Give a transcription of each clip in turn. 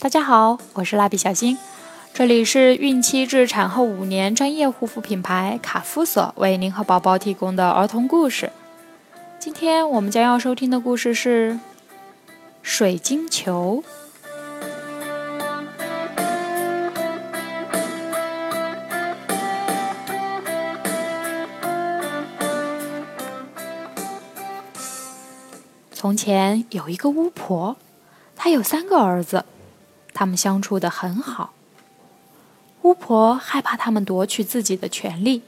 大家好，我是蜡笔小新，这里是孕期至产后五年专业护肤品牌卡夫索为您和宝宝提供的儿童故事。今天我们将要收听的故事是《水晶球》。从前有一个巫婆，她有三个儿子，他们相处的很好。巫婆害怕他们夺取自己的权利，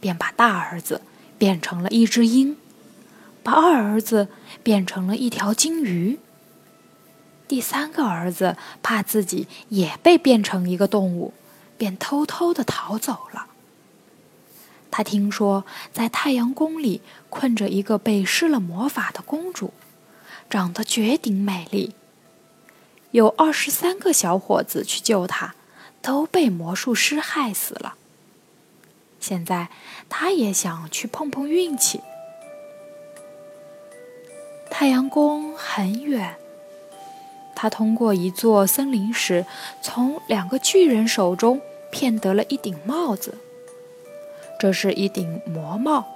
便把大儿子变成了一只鹰，把二儿子变成了一条金鱼。第三个儿子怕自己也被变成一个动物，便偷偷的逃走了。他听说在太阳宫里困着一个被施了魔法的公主。长得绝顶美丽，有二十三个小伙子去救他，都被魔术师害死了。现在他也想去碰碰运气。太阳宫很远，他通过一座森林时，从两个巨人手中骗得了一顶帽子。这是一顶魔帽，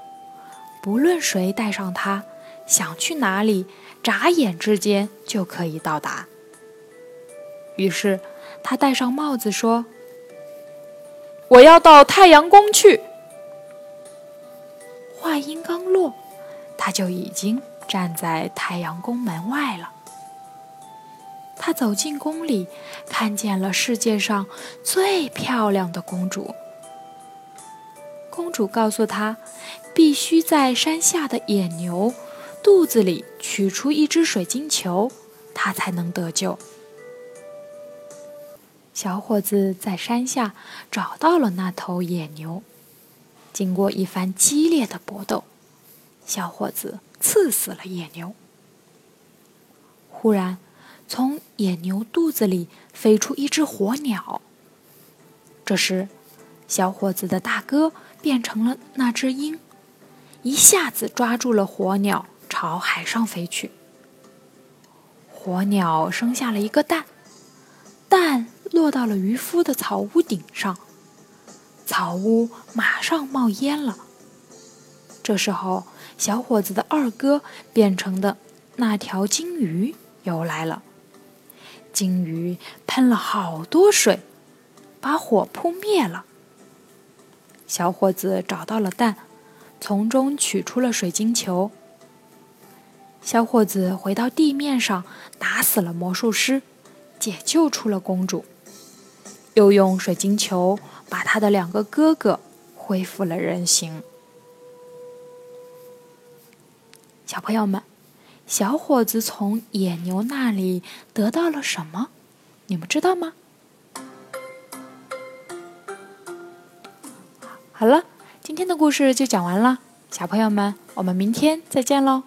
不论谁戴上它。想去哪里，眨眼之间就可以到达。于是，他戴上帽子说：“我要到太阳宫去。”话音刚落，他就已经站在太阳宫门外了。他走进宫里，看见了世界上最漂亮的公主。公主告诉他，必须在山下的野牛。肚子里取出一只水晶球，他才能得救。小伙子在山下找到了那头野牛，经过一番激烈的搏斗，小伙子刺死了野牛。忽然，从野牛肚子里飞出一只火鸟。这时，小伙子的大哥变成了那只鹰，一下子抓住了火鸟。朝海上飞去，火鸟生下了一个蛋，落到了渔夫的草屋顶上，草屋马上冒烟了。这时候，小伙子的二哥变成的那条金鱼游来了，金鱼喷了好多水，把火扑灭了。小伙子找到了蛋，从中取出了水晶球。小伙子回到地面上，打死了魔术师，解救出了公主，又用水晶球把他的两个哥哥恢复了人形。小朋友们，小伙子从野牛那里得到了什么？你们知道吗？好了，今天的故事就讲完了，小朋友们，我们明天再见喽。